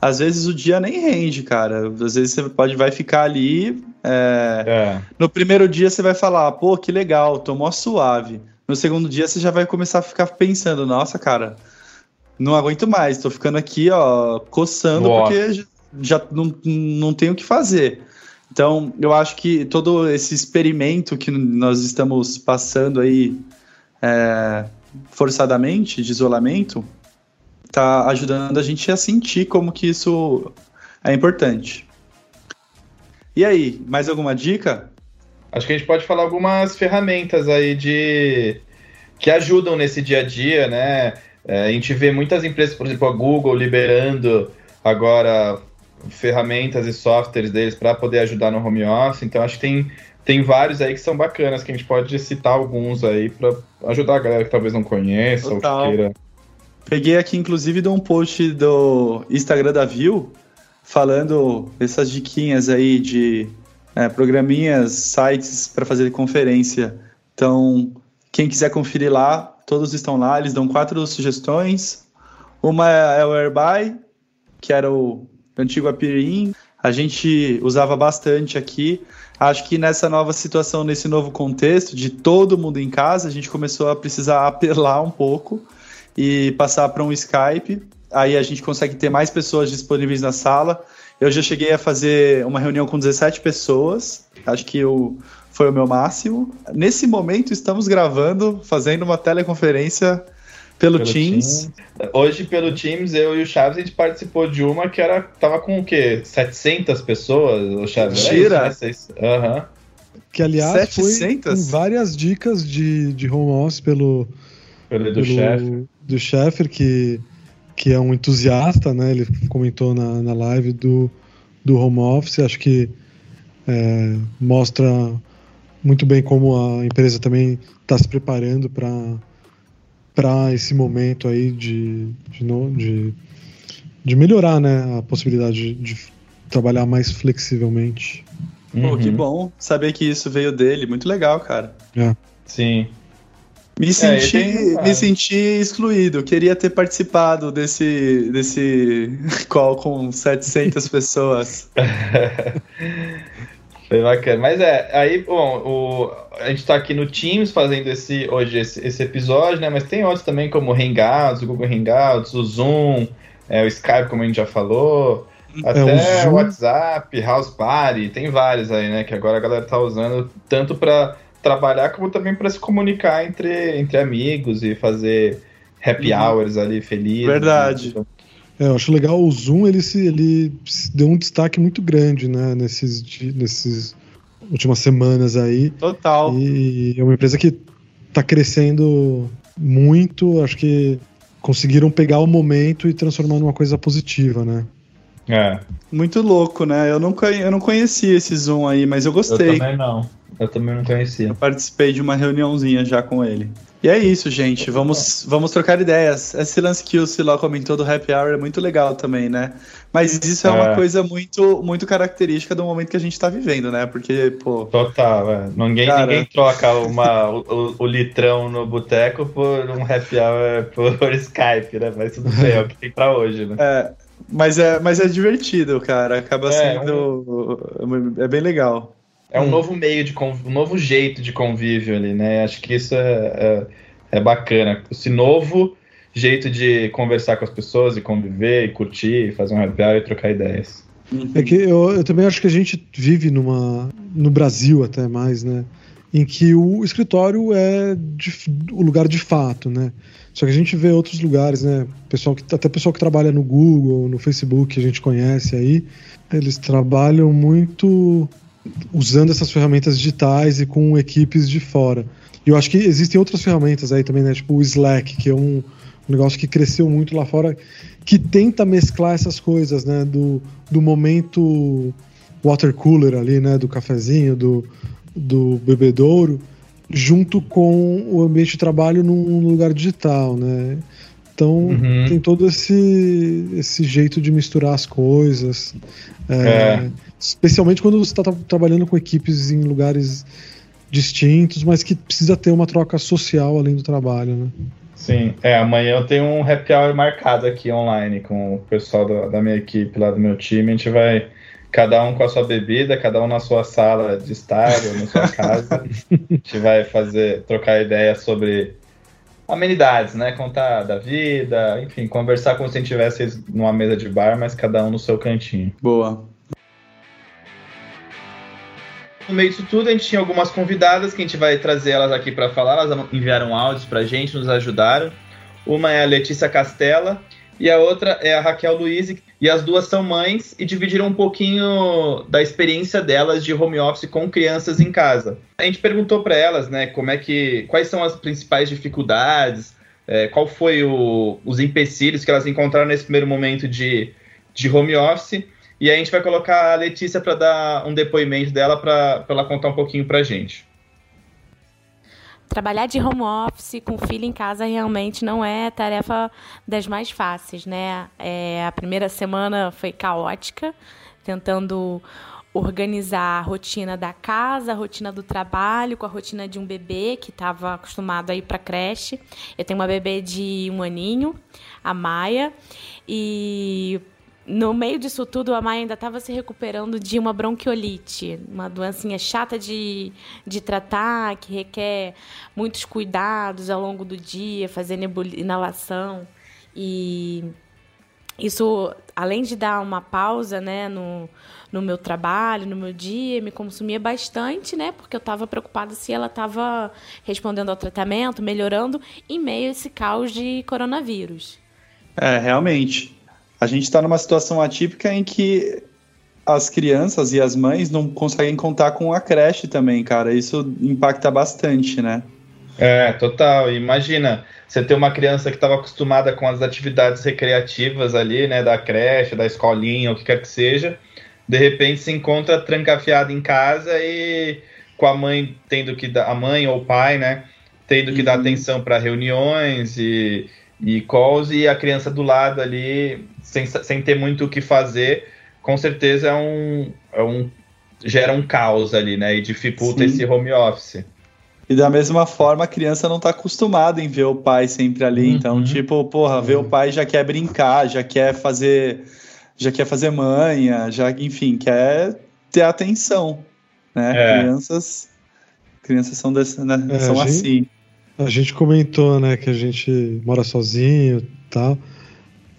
às vezes o dia nem rende, cara. Às vezes você pode vai ficar ali. É... É. No primeiro dia você vai falar, pô, que legal, tomou suave. No segundo dia você já vai começar a ficar pensando, nossa, cara, não aguento mais, tô ficando aqui, ó, coçando Boa. porque já não, não tenho o que fazer. Então, eu acho que todo esse experimento que nós estamos passando aí é, forçadamente de isolamento, tá ajudando a gente a sentir como que isso é importante. E aí, mais alguma dica? Acho que a gente pode falar algumas ferramentas aí de que ajudam nesse dia a dia, né? É, a gente vê muitas empresas, por exemplo, a Google liberando agora ferramentas e softwares deles para poder ajudar no home office. Então acho que tem, tem vários aí que são bacanas, que a gente pode citar alguns aí para ajudar a galera que talvez não conheça Total. ou que queira Peguei aqui, inclusive, de um post do Instagram da View, falando essas diquinhas aí de é, programinhas, sites para fazer conferência. Então, quem quiser conferir lá, todos estão lá, eles dão quatro sugestões. Uma é o Airby, que era o antigo Apirin. a gente usava bastante aqui. Acho que nessa nova situação, nesse novo contexto de todo mundo em casa, a gente começou a precisar apelar um pouco e passar para um Skype. Aí a gente consegue ter mais pessoas disponíveis na sala. Eu já cheguei a fazer uma reunião com 17 pessoas. Acho que o, foi o meu máximo. Nesse momento, estamos gravando, fazendo uma teleconferência pelo, pelo Teams. Teams. Hoje, pelo Teams, eu e o Chaves, a gente participou de uma que era, tava com o quê? 700 pessoas, o Chaves? Tira! Aham. Uhum. Que, aliás, 700? foi com várias dicas de, de home office pelo... Pelo, pelo chefe. Do que, que é um entusiasta, né? Ele comentou na, na live do, do home office. Acho que é, mostra muito bem como a empresa também está se preparando para para esse momento aí de, de, de, de, melhorar né, a possibilidade de, de trabalhar mais flexivelmente. Pô, uhum. que bom saber que isso veio dele. Muito legal, cara. É. Sim. Me senti, é, me senti excluído. Queria ter participado desse, desse call com 700 pessoas. Foi bacana. Mas é, aí, bom, o, a gente está aqui no Teams fazendo esse, hoje esse, esse, episódio, né? Mas tem outros também, como o Hangouts, o Google Hangouts, o Zoom, é, o Skype, como a gente já falou. É, até o, o WhatsApp, House Party, tem vários aí, né? Que agora a galera tá usando tanto para trabalhar como também para se comunicar entre, entre amigos e fazer happy uhum. hours ali felizes. Verdade. Né? É, eu acho legal o Zoom, ele, se, ele deu um destaque muito grande, né, nesses, nesses últimas semanas aí. Total. E é uma empresa que está crescendo muito, acho que conseguiram pegar o momento e transformar numa coisa positiva, né? É. Muito louco, né? Eu nunca eu não conhecia esse Zoom aí, mas eu gostei. Eu também não. Eu também não conhecia. Eu participei de uma reuniãozinha já com ele. E é isso, gente. Vamos, vamos trocar ideias. Esse lance que o Siló comentou do Happy Hour é muito legal também, né? Mas isso é, é. uma coisa muito, muito característica do momento que a gente está vivendo, né? Porque, pô. Total, é. Ninguém, cara... ninguém troca uma, o, o, litrão no boteco por um happy hour por, Skype, né? Mas tudo bem, é o que tem pra hoje, né? É. Mas é, mas é divertido, cara. Acaba é, sendo. É bem legal. É um hum. novo meio de um novo jeito de convívio ali, né? Acho que isso é, é, é, bacana. Esse novo jeito de conversar com as pessoas e conviver e curtir, fazer um happy hour e trocar ideias. É que eu, eu também acho que a gente vive numa no Brasil até mais, né? Em que o escritório é de, o lugar de fato, né? Só que a gente vê outros lugares, né? Pessoal que até pessoal que trabalha no Google, no Facebook, a gente conhece aí, eles trabalham muito usando essas ferramentas digitais e com equipes de fora. E eu acho que existem outras ferramentas aí também, né? Tipo o Slack, que é um, um negócio que cresceu muito lá fora, que tenta mesclar essas coisas, né? Do, do momento water cooler ali, né? Do cafezinho, do, do bebedouro, junto com o ambiente de trabalho num lugar digital, né? Então uhum. tem todo esse, esse jeito de misturar as coisas. É, é. Especialmente quando você está tra trabalhando com equipes em lugares distintos, mas que precisa ter uma troca social além do trabalho, né? Sim, é, amanhã eu tenho um happy hour marcado aqui online com o pessoal da, da minha equipe lá do meu time. A gente vai, cada um com a sua bebida, cada um na sua sala de estar ou na sua casa. a gente vai fazer, trocar ideias sobre amenidades, né? Contar da vida, enfim, conversar como se a gente estivesse numa mesa de bar, mas cada um no seu cantinho. Boa. No meio disso tudo, a gente tinha algumas convidadas que a gente vai trazer elas aqui para falar. Elas enviaram áudios para a gente, nos ajudaram. Uma é a Letícia Castela e a outra é a Raquel Luiz. E as duas são mães e dividiram um pouquinho da experiência delas de home office com crianças em casa. A gente perguntou para elas, né, como é que, quais são as principais dificuldades, é, qual foi o, os empecilhos que elas encontraram nesse primeiro momento de, de home office e a gente vai colocar a Letícia para dar um depoimento dela para ela contar um pouquinho para gente. Trabalhar de home office com filho em casa realmente não é tarefa das mais fáceis, né? É, a primeira semana foi caótica, tentando organizar a rotina da casa, a rotina do trabalho, com a rotina de um bebê que estava acostumado a ir para creche. Eu tenho uma bebê de um aninho, a Maia, e no meio disso tudo, a Maia ainda estava se recuperando de uma bronquiolite, uma doencinha chata de, de tratar, que requer muitos cuidados ao longo do dia, fazer inalação. E isso, além de dar uma pausa né, no, no meu trabalho, no meu dia, me consumia bastante, né? Porque eu estava preocupada se ela estava respondendo ao tratamento, melhorando, em meio a esse caos de coronavírus. É, realmente. A gente está numa situação atípica em que as crianças e as mães não conseguem contar com a creche também, cara. Isso impacta bastante, né? É, total. Imagina, você ter uma criança que estava acostumada com as atividades recreativas ali, né, da creche, da escolinha, o que quer que seja, de repente se encontra trancafiada em casa e com a mãe tendo que dar, a mãe ou o pai, né, tendo que uhum. dar atenção para reuniões e, e calls e a criança do lado ali sem, sem ter muito o que fazer, com certeza é um, é um gera um caos ali, né, e dificulta Sim. esse home office. E da mesma forma, a criança não está acostumada em ver o pai sempre ali. Uhum. Então, tipo, porra, ver o uhum. pai já quer brincar, já quer fazer. Já quer fazer manha, já, enfim, quer ter atenção. Né? É. Crianças. Crianças são, desse, né? é, são gente, assim. A gente comentou, né, que a gente mora sozinho e tal.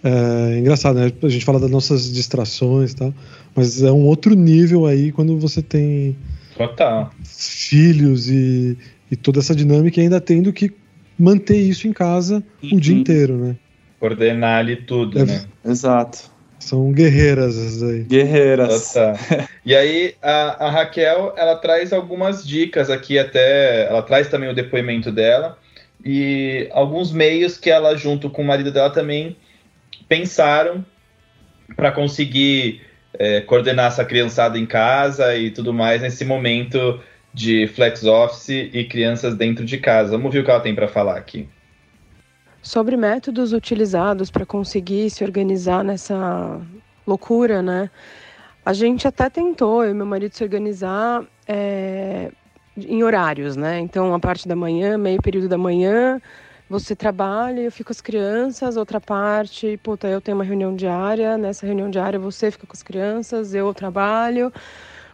É engraçado, né? A gente fala das nossas distrações e tal, mas é um outro nível aí quando você tem Total. filhos e, e toda essa dinâmica e ainda tendo que manter isso em casa uhum. o dia uhum. inteiro, né? Coordenar ali tudo, é, né? Exato. São guerreiras essas aí. Guerreiras. e aí a, a, Raquel, ela traz algumas dicas aqui até, ela traz também o depoimento dela e alguns meios que ela junto com o marido dela também pensaram para conseguir é, coordenar essa criançada em casa e tudo mais nesse momento de flex office e crianças dentro de casa. Vamos ver o que ela tem para falar aqui. Sobre métodos utilizados para conseguir se organizar nessa loucura, né? A gente até tentou, eu e meu marido, se organizar é, em horários, né? Então, a parte da manhã, meio período da manhã, você trabalha, eu fico com as crianças, outra parte, puta, eu tenho uma reunião diária, nessa reunião diária você fica com as crianças, eu trabalho,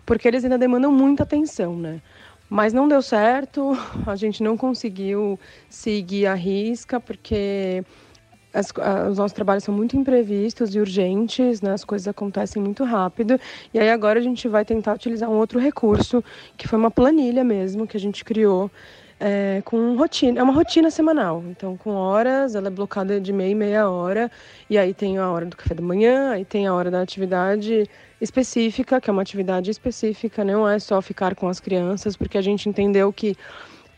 porque eles ainda demandam muita atenção, né? Mas não deu certo, a gente não conseguiu seguir a risca, porque as, os nossos trabalhos são muito imprevistos e urgentes, né? as coisas acontecem muito rápido. E aí agora a gente vai tentar utilizar um outro recurso, que foi uma planilha mesmo, que a gente criou é, com rotina, é uma rotina semanal. Então, com horas, ela é blocada de meia e meia hora, e aí tem a hora do café da manhã, aí tem a hora da atividade específica, que é uma atividade específica, não é só ficar com as crianças, porque a gente entendeu que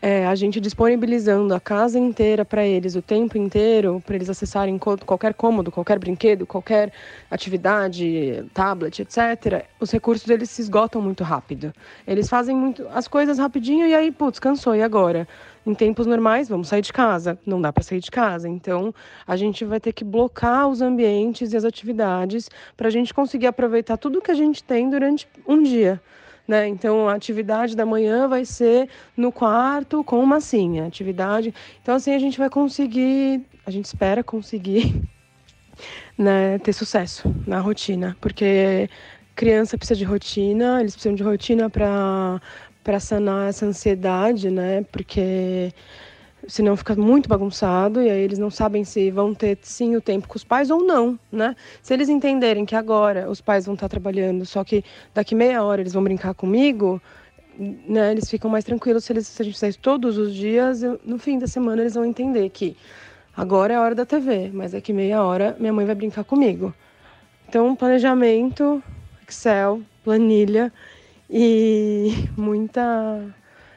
é, a gente disponibilizando a casa inteira para eles o tempo inteiro, para eles acessarem qualquer cômodo, qualquer brinquedo, qualquer atividade, tablet, etc., os recursos deles se esgotam muito rápido. Eles fazem muito as coisas rapidinho e aí, putz, cansou, e agora? Em tempos normais, vamos sair de casa. Não dá para sair de casa. Então, a gente vai ter que blocar os ambientes e as atividades para a gente conseguir aproveitar tudo que a gente tem durante um dia. Né? Então, a atividade da manhã vai ser no quarto com massinha. Atividade. Então, assim, a gente vai conseguir, a gente espera conseguir né, ter sucesso na rotina, porque criança precisa de rotina, eles precisam de rotina para para sanar essa ansiedade, né? Porque senão fica muito bagunçado e aí eles não sabem se vão ter sim o tempo com os pais ou não, né? Se eles entenderem que agora os pais vão estar trabalhando, só que daqui meia hora eles vão brincar comigo, né? Eles ficam mais tranquilos se, eles, se a gente sair todos os dias, no fim da semana eles vão entender que agora é a hora da TV, mas daqui meia hora minha mãe vai brincar comigo. Então, planejamento, Excel, planilha e muita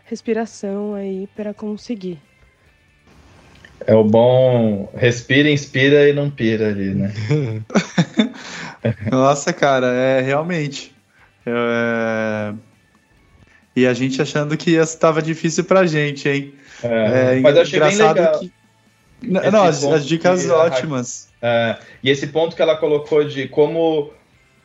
respiração aí para conseguir. É o bom respira, inspira e não pira ali, né? Nossa, cara, é realmente. É... E a gente achando que estava difícil pra gente, hein? É, é mas eu achei bem legal. Que... Não, as, as, dicas ótimas. É, e esse ponto que ela colocou de como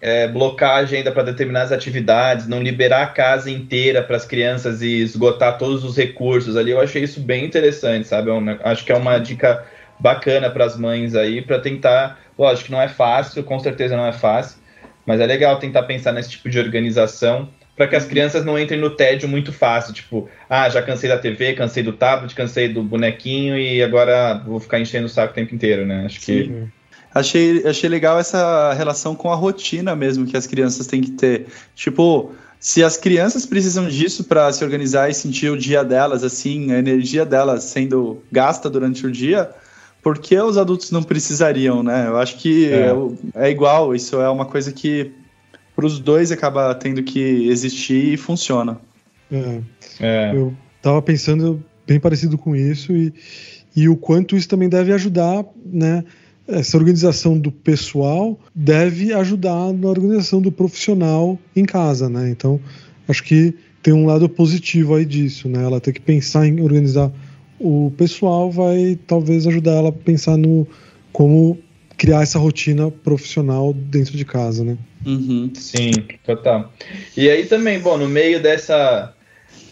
é, blocar a agenda para determinadas atividades, não liberar a casa inteira para as crianças e esgotar todos os recursos ali. Eu achei isso bem interessante, sabe? Eu, é acho que é uma dica bacana para as mães aí, para tentar. Lógico que não é fácil, com certeza não é fácil, mas é legal tentar pensar nesse tipo de organização para que as crianças não entrem no tédio muito fácil, tipo, ah, já cansei da TV, cansei do tablet, cansei do bonequinho e agora vou ficar enchendo o saco o tempo inteiro, né? Acho Sim. que Achei, achei legal essa relação com a rotina mesmo que as crianças têm que ter. Tipo, se as crianças precisam disso para se organizar e sentir o dia delas, assim, a energia delas sendo gasta durante o dia, por que os adultos não precisariam, né? Eu acho que é, é, é igual, isso é uma coisa que para os dois acaba tendo que existir e funciona. É. é. Eu tava pensando bem parecido com isso e, e o quanto isso também deve ajudar, né? Essa organização do pessoal deve ajudar na organização do profissional em casa, né? Então, acho que tem um lado positivo aí disso, né? Ela tem que pensar em organizar o pessoal, vai talvez ajudar ela a pensar no como criar essa rotina profissional dentro de casa, né? Uhum. Sim, total. E aí também, bom, no meio dessa,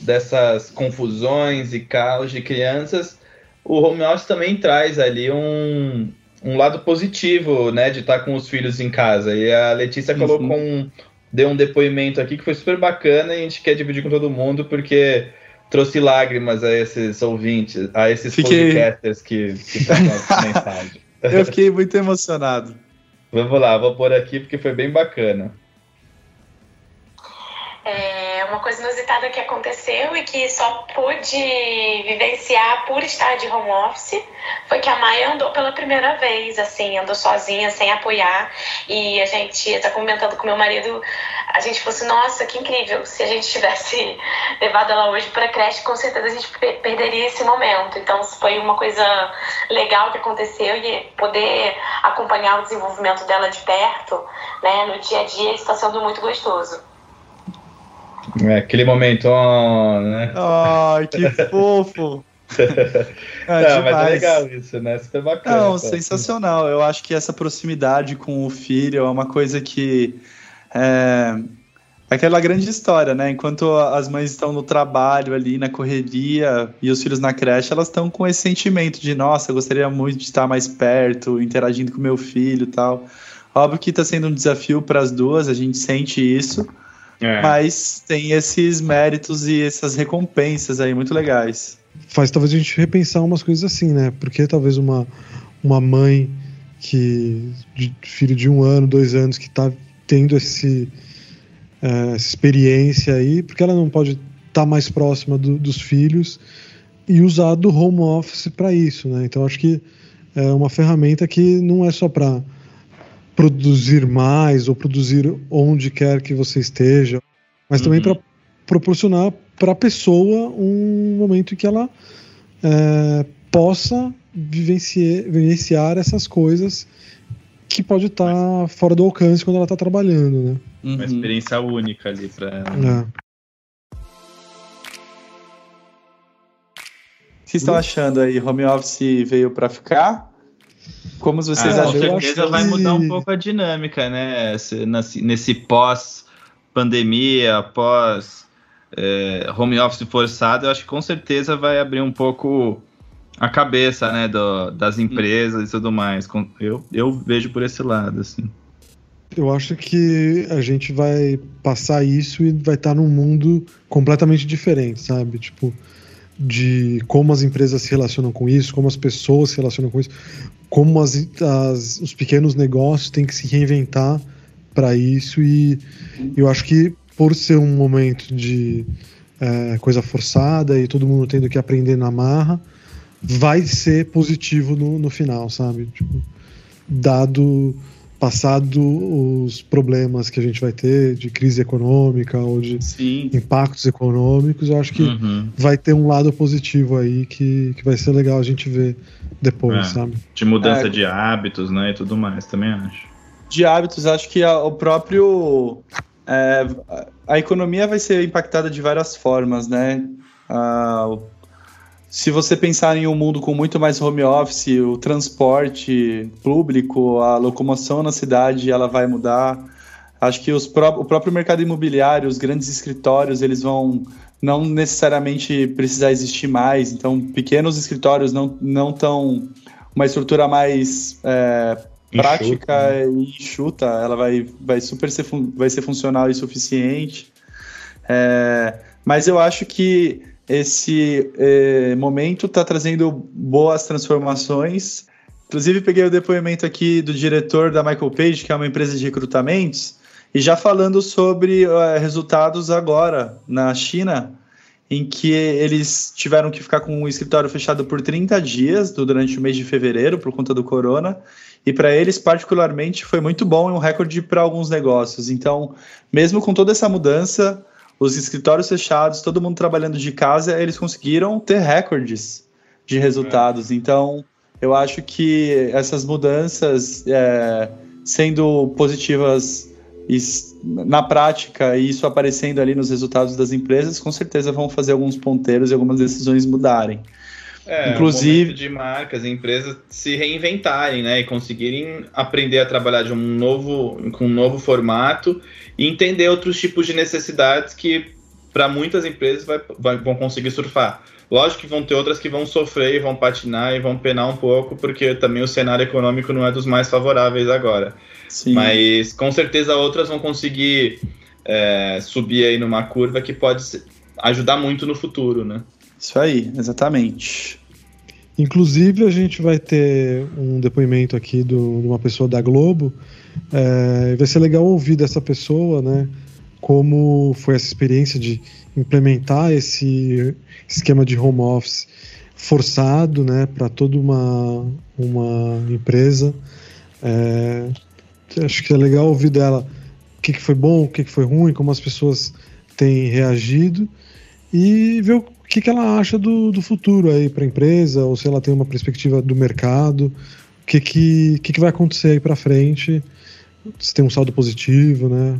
dessas confusões e caos de crianças, o home office também traz ali um, um lado positivo, né, de estar com os filhos em casa. E a Letícia colocou um, deu um depoimento aqui que foi super bacana e a gente quer dividir com todo mundo porque trouxe lágrimas a esses ouvintes, a esses Fiquei... podcasters que, que mensagem. Eu fiquei muito emocionado. Vamos lá, vou pôr aqui porque foi bem bacana. Uma coisa inusitada que aconteceu e que só pude vivenciar por estar de home office foi que a Maia andou pela primeira vez, assim, andou sozinha, sem apoiar. E a gente tá comentando com meu marido, a gente falou assim, nossa, que incrível. Se a gente tivesse levado ela hoje para creche, com certeza a gente perderia esse momento. Então foi uma coisa legal que aconteceu e poder acompanhar o desenvolvimento dela de perto, né, no dia a dia, está sendo muito gostoso. É, aquele momento, oh, né? Ai, que fofo! É, não, mas é legal isso, né? Super bacana. Não, sensacional. Eu acho que essa proximidade com o filho é uma coisa que. É, é aquela grande história, né? Enquanto as mães estão no trabalho ali, na correria, e os filhos na creche, elas estão com esse sentimento de, nossa, eu gostaria muito de estar mais perto, interagindo com meu filho e tal. Óbvio que está sendo um desafio para as duas, a gente sente isso. É. Mas tem esses méritos e essas recompensas aí muito legais. Faz talvez a gente repensar umas coisas assim, né? Porque talvez uma, uma mãe que. De, filho de um ano, dois anos, que está tendo esse, é, essa experiência aí, porque ela não pode estar tá mais próxima do, dos filhos e usar do home office para isso, né? Então acho que é uma ferramenta que não é só para produzir mais ou produzir onde quer que você esteja, mas uhum. também para proporcionar para a pessoa um momento em que ela é, possa vivenciar, vivenciar essas coisas que pode estar tá fora do alcance quando ela está trabalhando, né? Uhum. Uma experiência única ali para ela. É. O que estão achando aí? Home office veio para ficar? Como vocês ah, acham? Com certeza vai mudar um pouco a dinâmica, né? Nesse pós-pandemia, pós é, home office forçado, eu acho que com certeza vai abrir um pouco a cabeça, né, do, das empresas e tudo mais. Eu, eu vejo por esse lado, assim. Eu acho que a gente vai passar isso e vai estar num mundo completamente diferente, sabe? Tipo, de como as empresas se relacionam com isso, como as pessoas se relacionam com isso como as, as, os pequenos negócios têm que se reinventar para isso e eu acho que por ser um momento de é, coisa forçada e todo mundo tendo que aprender na marra, vai ser positivo no, no final, sabe? Tipo, dado passado os problemas que a gente vai ter de crise econômica ou de Sim. impactos econômicos, eu acho que uhum. vai ter um lado positivo aí que, que vai ser legal a gente ver depois, é, sabe? De mudança é, de hábitos, né, e tudo mais, também acho. De hábitos, acho que a, o próprio é, a economia vai ser impactada de várias formas, né? Ah, se você pensar em um mundo com muito mais home office, o transporte público, a locomoção na cidade, ela vai mudar. Acho que pró o próprio mercado imobiliário, os grandes escritórios, eles vão não necessariamente precisar existir mais. Então, pequenos escritórios não não tão uma estrutura mais é, prática enxuta. e enxuta, ela vai, vai super ser, vai ser funcional e suficiente. É, mas eu acho que esse é, momento está trazendo boas transformações. Inclusive, peguei o depoimento aqui do diretor da Michael Page, que é uma empresa de recrutamentos, e já falando sobre uh, resultados agora na China, em que eles tiveram que ficar com o escritório fechado por 30 dias durante o mês de fevereiro por conta do corona. E para eles, particularmente, foi muito bom e um recorde para alguns negócios. Então, mesmo com toda essa mudança, os escritórios fechados, todo mundo trabalhando de casa, eles conseguiram ter recordes de resultados. É. Então, eu acho que essas mudanças, é, sendo positivas na prática e isso aparecendo ali nos resultados das empresas, com certeza vão fazer alguns ponteiros e algumas decisões mudarem. É, Inclusive de marcas e empresas se reinventarem, né, e conseguirem aprender a trabalhar de um novo com um novo formato e entender outros tipos de necessidades que para muitas empresas vai, vai, vão conseguir surfar. Lógico que vão ter outras que vão sofrer vão patinar e vão penar um pouco, porque também o cenário econômico não é dos mais favoráveis agora. Sim. Mas com certeza outras vão conseguir é, subir aí numa curva que pode ajudar muito no futuro, né? Isso aí, exatamente. Inclusive, a gente vai ter um depoimento aqui do, de uma pessoa da Globo. É, vai ser legal ouvir dessa pessoa, né? Como foi essa experiência de implementar esse esquema de home office forçado, né, para toda uma, uma empresa. É, acho que é legal ouvir dela o que, que foi bom, o que, que foi ruim, como as pessoas têm reagido e ver que, que ela acha do, do futuro aí para a empresa, ou se ela tem uma perspectiva do mercado, o que, que, que, que vai acontecer aí para frente, se tem um saldo positivo, né?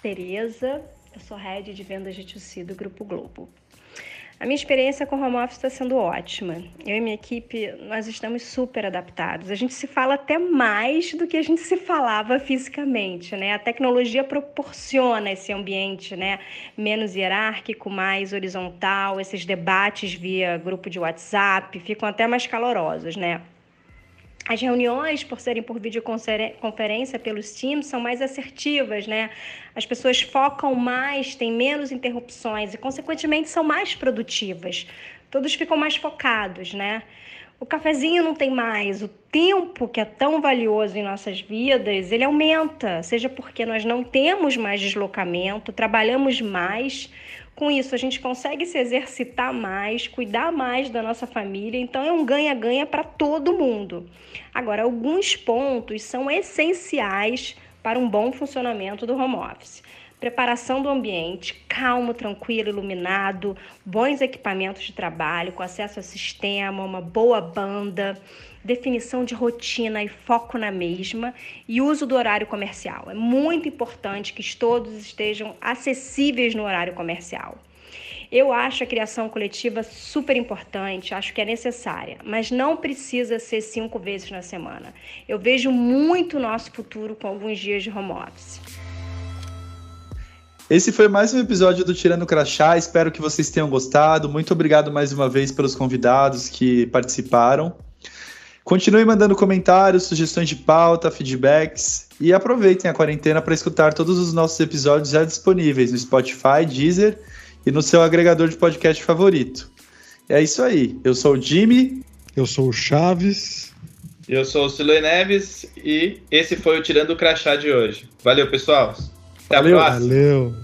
Tereza, eu sou head de vendas de TUC do Grupo Globo. A minha experiência com home office está sendo ótima. Eu e minha equipe, nós estamos super adaptados. A gente se fala até mais do que a gente se falava fisicamente, né? A tecnologia proporciona esse ambiente, né? Menos hierárquico, mais horizontal. Esses debates via grupo de WhatsApp ficam até mais calorosos, né? As reuniões, por serem por videoconferência pelos Teams, são mais assertivas, né? As pessoas focam mais, têm menos interrupções e, consequentemente, são mais produtivas. Todos ficam mais focados, né? O cafezinho não tem mais, o tempo que é tão valioso em nossas vidas, ele aumenta, seja porque nós não temos mais deslocamento, trabalhamos mais, com isso, a gente consegue se exercitar mais, cuidar mais da nossa família, então é um ganha-ganha para todo mundo. Agora, alguns pontos são essenciais para um bom funcionamento do home office. Preparação do ambiente, calmo, tranquilo, iluminado, bons equipamentos de trabalho, com acesso a sistema, uma boa banda, definição de rotina e foco na mesma e uso do horário comercial. É muito importante que todos estejam acessíveis no horário comercial. Eu acho a criação coletiva super importante, acho que é necessária, mas não precisa ser cinco vezes na semana. Eu vejo muito nosso futuro com alguns dias de home office. Esse foi mais um episódio do Tirando Crachá. Espero que vocês tenham gostado. Muito obrigado mais uma vez pelos convidados que participaram. Continue mandando comentários, sugestões de pauta, feedbacks e aproveitem a quarentena para escutar todos os nossos episódios já disponíveis no Spotify, Deezer e no seu agregador de podcast favorito. É isso aí. Eu sou o Jimmy. Eu sou o Chaves. Eu sou o Silê Neves e esse foi o Tirando o Crachá de hoje. Valeu, pessoal. Até Valeu, a próxima. Valeu.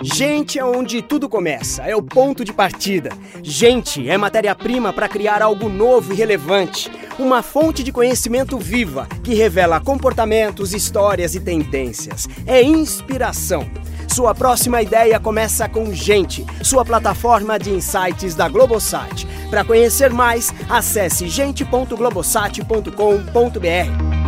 Gente é onde tudo começa, é o ponto de partida. Gente é matéria-prima para criar algo novo e relevante. Uma fonte de conhecimento viva que revela comportamentos, histórias e tendências. É inspiração. Sua próxima ideia começa com Gente, sua plataforma de insights da Globosat. Para conhecer mais, acesse gente.globosat.com.br.